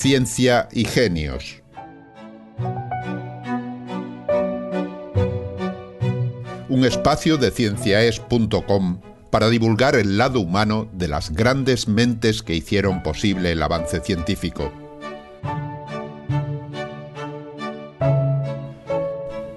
Ciencia y Genios. Un espacio de cienciaes.com para divulgar el lado humano de las grandes mentes que hicieron posible el avance científico.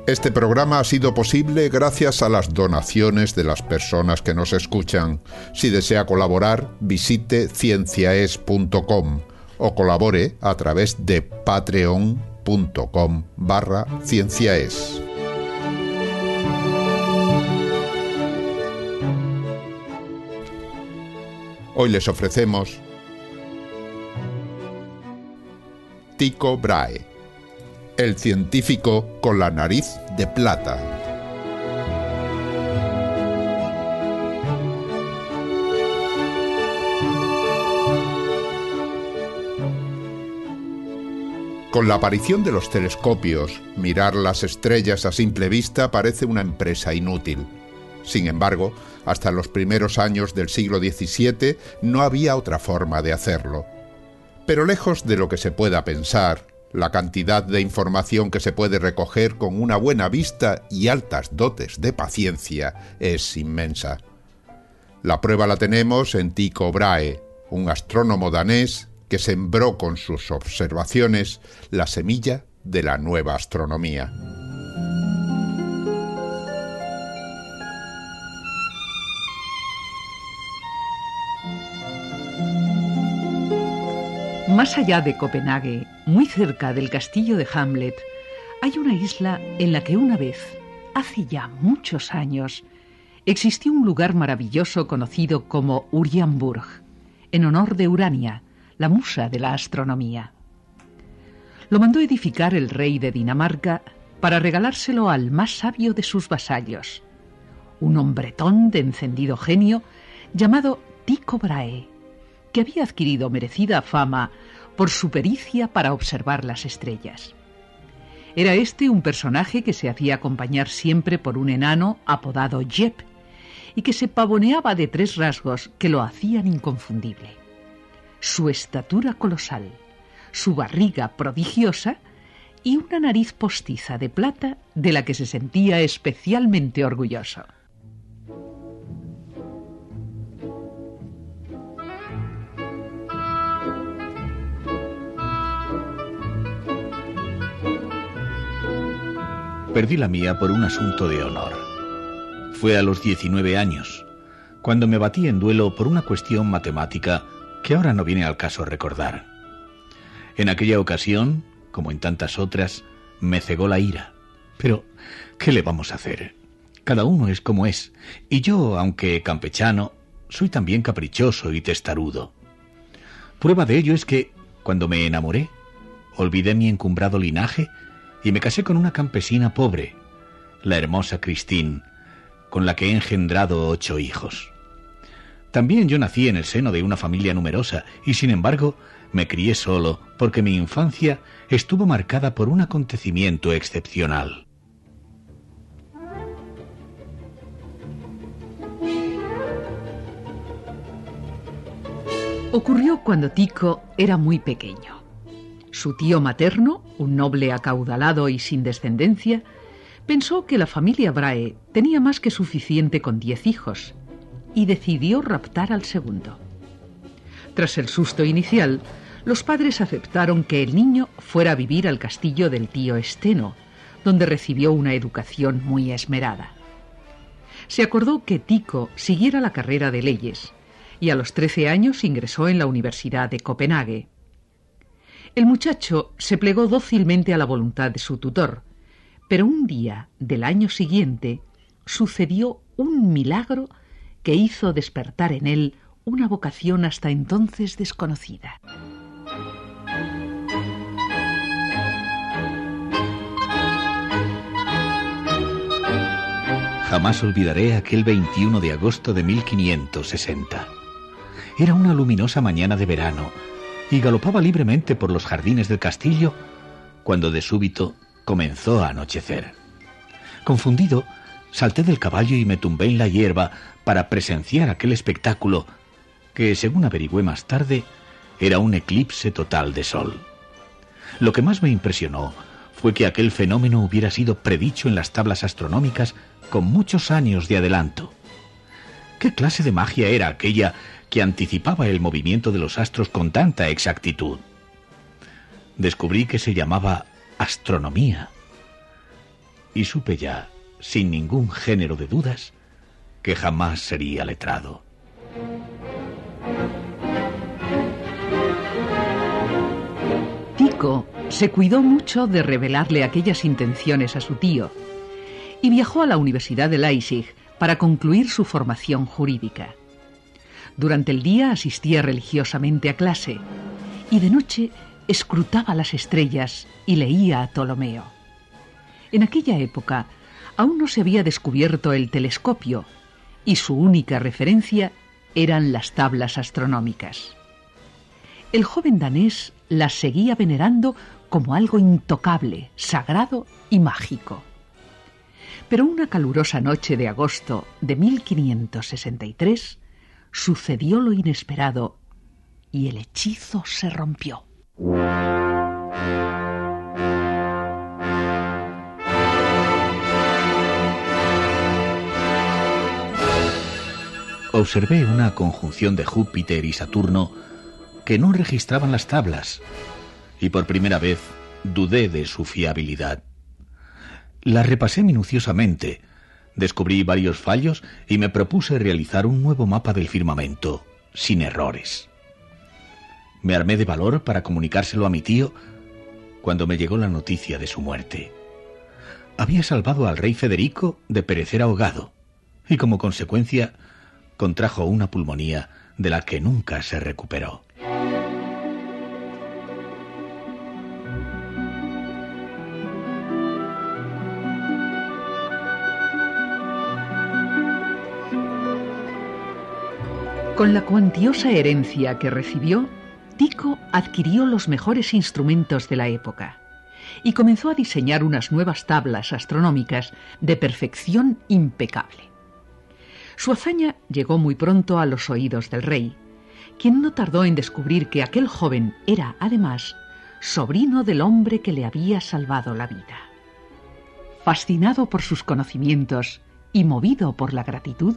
Este programa ha sido posible gracias a las donaciones de las personas que nos escuchan. Si desea colaborar, visite cienciaes.com o colabore a través de patreon.com barra cienciaes. Hoy les ofrecemos Tico Brahe, el científico con la nariz de plata. Con la aparición de los telescopios, mirar las estrellas a simple vista parece una empresa inútil. Sin embargo, hasta los primeros años del siglo XVII no había otra forma de hacerlo. Pero lejos de lo que se pueda pensar, la cantidad de información que se puede recoger con una buena vista y altas dotes de paciencia es inmensa. La prueba la tenemos en Tycho Brahe, un astrónomo danés que sembró con sus observaciones la semilla de la nueva astronomía. Más allá de Copenhague, muy cerca del castillo de Hamlet, hay una isla en la que una vez, hace ya muchos años, existió un lugar maravilloso conocido como Urianburg, en honor de Urania, la musa de la astronomía. Lo mandó edificar el rey de Dinamarca para regalárselo al más sabio de sus vasallos, un hombretón de encendido genio llamado Tycho Brahe que había adquirido merecida fama por su pericia para observar las estrellas. Era este un personaje que se hacía acompañar siempre por un enano apodado Jep y que se pavoneaba de tres rasgos que lo hacían inconfundible. Su estatura colosal, su barriga prodigiosa y una nariz postiza de plata de la que se sentía especialmente orgulloso. Perdí la mía por un asunto de honor. Fue a los 19 años, cuando me batí en duelo por una cuestión matemática que ahora no viene al caso recordar. En aquella ocasión, como en tantas otras, me cegó la ira. Pero, ¿qué le vamos a hacer? Cada uno es como es, y yo, aunque campechano, soy también caprichoso y testarudo. Prueba de ello es que, cuando me enamoré, olvidé mi encumbrado linaje y me casé con una campesina pobre, la hermosa Christine, con la que he engendrado ocho hijos. También yo nací en el seno de una familia numerosa y sin embargo me crié solo porque mi infancia estuvo marcada por un acontecimiento excepcional. Ocurrió cuando Tico era muy pequeño. Su tío materno, un noble acaudalado y sin descendencia, pensó que la familia Brahe tenía más que suficiente con diez hijos y decidió raptar al segundo. Tras el susto inicial, los padres aceptaron que el niño fuera a vivir al castillo del tío Esteno, donde recibió una educación muy esmerada. Se acordó que Tico siguiera la carrera de leyes y a los trece años ingresó en la Universidad de Copenhague. El muchacho se plegó dócilmente a la voluntad de su tutor, pero un día del año siguiente sucedió un milagro que hizo despertar en él una vocación hasta entonces desconocida. Jamás olvidaré aquel 21 de agosto de 1560. Era una luminosa mañana de verano y galopaba libremente por los jardines del castillo cuando de súbito comenzó a anochecer. Confundido, salté del caballo y me tumbé en la hierba para presenciar aquel espectáculo que, según averigüé más tarde, era un eclipse total de sol. Lo que más me impresionó fue que aquel fenómeno hubiera sido predicho en las tablas astronómicas con muchos años de adelanto. ¿Qué clase de magia era aquella que anticipaba el movimiento de los astros con tanta exactitud? Descubrí que se llamaba astronomía. Y supe ya, sin ningún género de dudas, que jamás sería letrado. Tico se cuidó mucho de revelarle aquellas intenciones a su tío y viajó a la Universidad de Leipzig para concluir su formación jurídica. Durante el día asistía religiosamente a clase y de noche escrutaba las estrellas y leía a Ptolomeo. En aquella época aún no se había descubierto el telescopio y su única referencia eran las tablas astronómicas. El joven danés las seguía venerando como algo intocable, sagrado y mágico. Pero una calurosa noche de agosto de 1563 sucedió lo inesperado y el hechizo se rompió. Observé una conjunción de Júpiter y Saturno que no registraban las tablas y por primera vez dudé de su fiabilidad. La repasé minuciosamente, descubrí varios fallos y me propuse realizar un nuevo mapa del firmamento, sin errores. Me armé de valor para comunicárselo a mi tío cuando me llegó la noticia de su muerte. Había salvado al rey Federico de perecer ahogado y como consecuencia contrajo una pulmonía de la que nunca se recuperó. Con la cuantiosa herencia que recibió, Tico adquirió los mejores instrumentos de la época y comenzó a diseñar unas nuevas tablas astronómicas de perfección impecable. Su hazaña llegó muy pronto a los oídos del rey, quien no tardó en descubrir que aquel joven era, además, sobrino del hombre que le había salvado la vida. Fascinado por sus conocimientos y movido por la gratitud,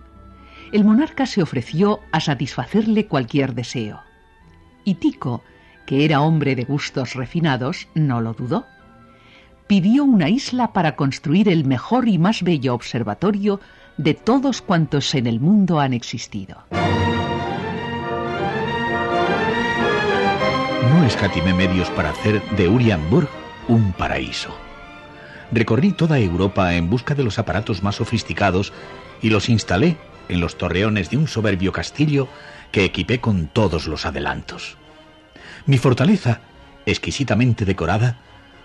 el monarca se ofreció a satisfacerle cualquier deseo. Y Tico, que era hombre de gustos refinados, no lo dudó. Pidió una isla para construir el mejor y más bello observatorio de todos cuantos en el mundo han existido. No escatimé medios para hacer de Urianburg un paraíso. Recorrí toda Europa en busca de los aparatos más sofisticados y los instalé en los torreones de un soberbio castillo que equipé con todos los adelantos. Mi fortaleza, exquisitamente decorada,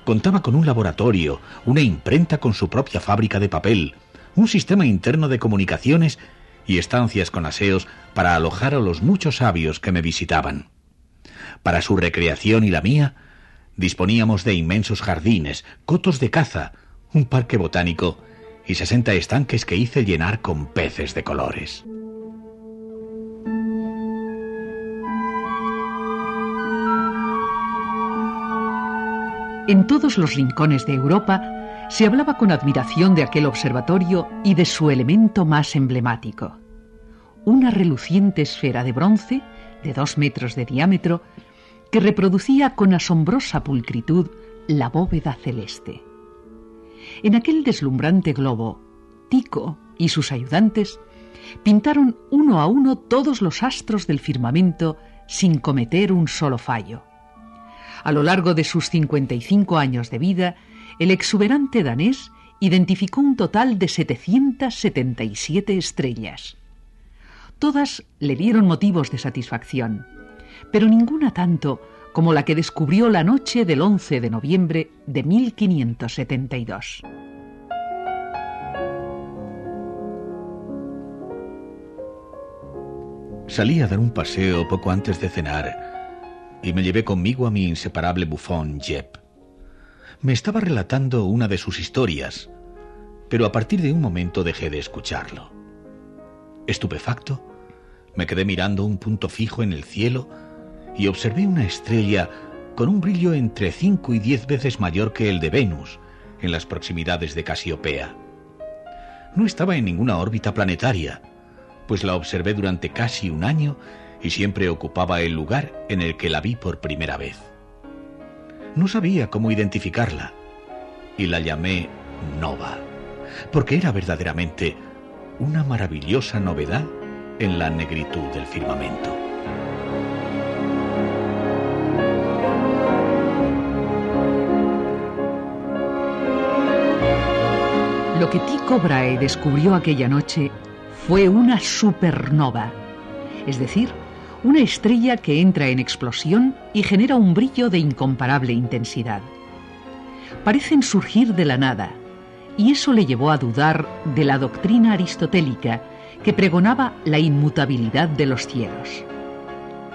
contaba con un laboratorio, una imprenta con su propia fábrica de papel, un sistema interno de comunicaciones y estancias con aseos para alojar a los muchos sabios que me visitaban. Para su recreación y la mía, disponíamos de inmensos jardines, cotos de caza, un parque botánico y sesenta estanques que hice llenar con peces de colores. En todos los rincones de Europa se hablaba con admiración de aquel observatorio y de su elemento más emblemático. Una reluciente esfera de bronce, de dos metros de diámetro, que reproducía con asombrosa pulcritud la bóveda celeste. En aquel deslumbrante globo, Tico y sus ayudantes pintaron uno a uno todos los astros del firmamento sin cometer un solo fallo. A lo largo de sus 55 años de vida, el exuberante danés identificó un total de 777 estrellas. Todas le dieron motivos de satisfacción, pero ninguna tanto como la que descubrió la noche del 11 de noviembre de 1572. Salí a dar un paseo poco antes de cenar y me llevé conmigo a mi inseparable bufón Jep. Me estaba relatando una de sus historias, pero a partir de un momento dejé de escucharlo. Estupefacto, me quedé mirando un punto fijo en el cielo y observé una estrella con un brillo entre 5 y 10 veces mayor que el de Venus, en las proximidades de Casiopea. No estaba en ninguna órbita planetaria, pues la observé durante casi un año y siempre ocupaba el lugar en el que la vi por primera vez. No sabía cómo identificarla y la llamé Nova, porque era verdaderamente una maravillosa novedad en la negritud del firmamento. Lo que Tycho Brahe descubrió aquella noche fue una supernova, es decir, una estrella que entra en explosión y genera un brillo de incomparable intensidad. Parecen surgir de la nada, y eso le llevó a dudar de la doctrina aristotélica que pregonaba la inmutabilidad de los cielos.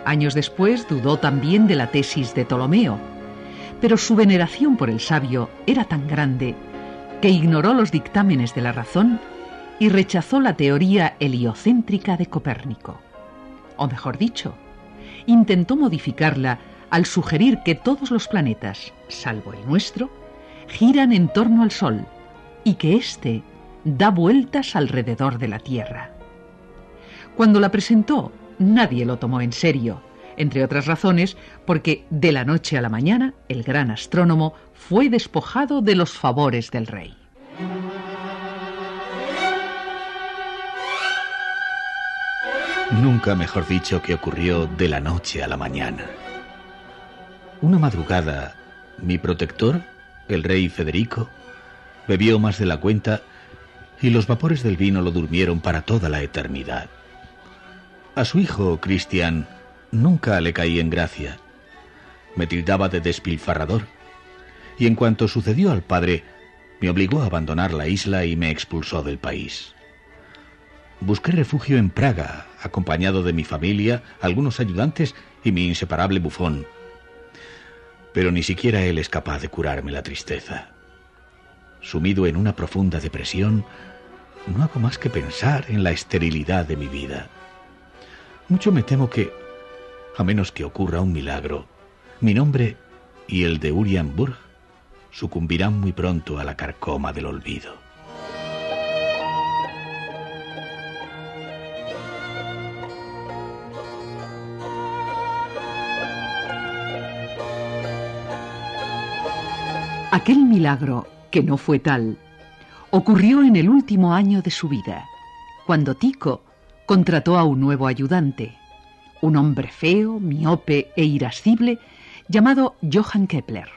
Años después dudó también de la tesis de Ptolomeo, pero su veneración por el sabio era tan grande que ignoró los dictámenes de la razón y rechazó la teoría heliocéntrica de Copérnico. O mejor dicho, intentó modificarla al sugerir que todos los planetas, salvo el nuestro, giran en torno al Sol y que éste da vueltas alrededor de la Tierra. Cuando la presentó, nadie lo tomó en serio, entre otras razones porque de la noche a la mañana el gran astrónomo fue despojado de los favores del rey. Nunca mejor dicho que ocurrió de la noche a la mañana. Una madrugada, mi protector, el rey Federico, bebió más de la cuenta y los vapores del vino lo durmieron para toda la eternidad. A su hijo, Cristian, nunca le caí en gracia. Me tildaba de despilfarrador. Y en cuanto sucedió al padre, me obligó a abandonar la isla y me expulsó del país. Busqué refugio en Praga, acompañado de mi familia, algunos ayudantes y mi inseparable bufón. Pero ni siquiera él es capaz de curarme la tristeza. Sumido en una profunda depresión, no hago más que pensar en la esterilidad de mi vida. Mucho me temo que, a menos que ocurra un milagro, mi nombre y el de Urianburg sucumbirán muy pronto a la carcoma del olvido. Aquel milagro, que no fue tal, ocurrió en el último año de su vida, cuando Tico contrató a un nuevo ayudante, un hombre feo, miope e irascible, llamado Johann Kepler.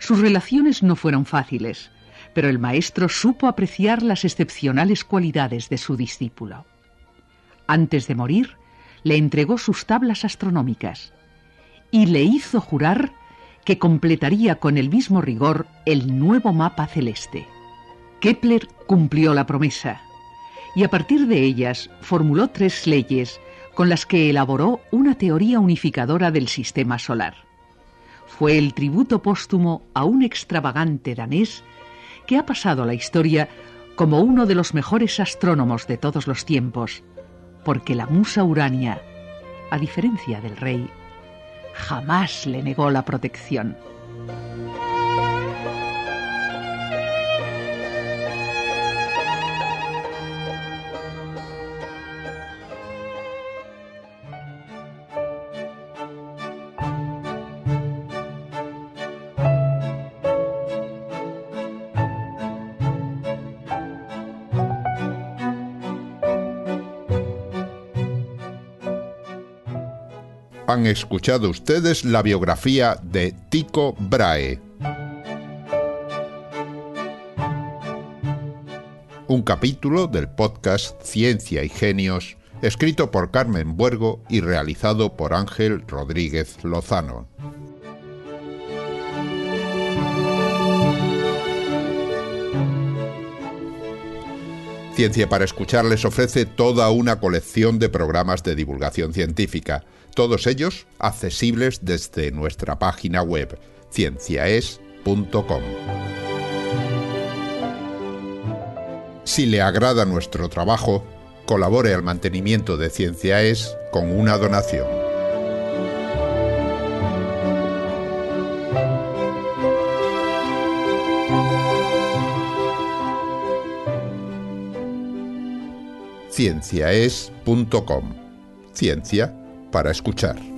Sus relaciones no fueron fáciles, pero el maestro supo apreciar las excepcionales cualidades de su discípulo. Antes de morir, le entregó sus tablas astronómicas y le hizo jurar que completaría con el mismo rigor el nuevo mapa celeste. Kepler cumplió la promesa y a partir de ellas formuló tres leyes con las que elaboró una teoría unificadora del sistema solar. Fue el tributo póstumo a un extravagante danés que ha pasado a la historia como uno de los mejores astrónomos de todos los tiempos, porque la musa Urania, a diferencia del rey, jamás le negó la protección. Han escuchado ustedes la biografía de Tico Brahe. Un capítulo del podcast Ciencia y Genios, escrito por Carmen Buergo y realizado por Ángel Rodríguez Lozano. Ciencia para Escuchar les ofrece toda una colección de programas de divulgación científica, todos ellos accesibles desde nuestra página web cienciaes.com. Si le agrada nuestro trabajo, colabore al mantenimiento de Cienciaes con una donación. cienciaes.com. Ciencia para escuchar.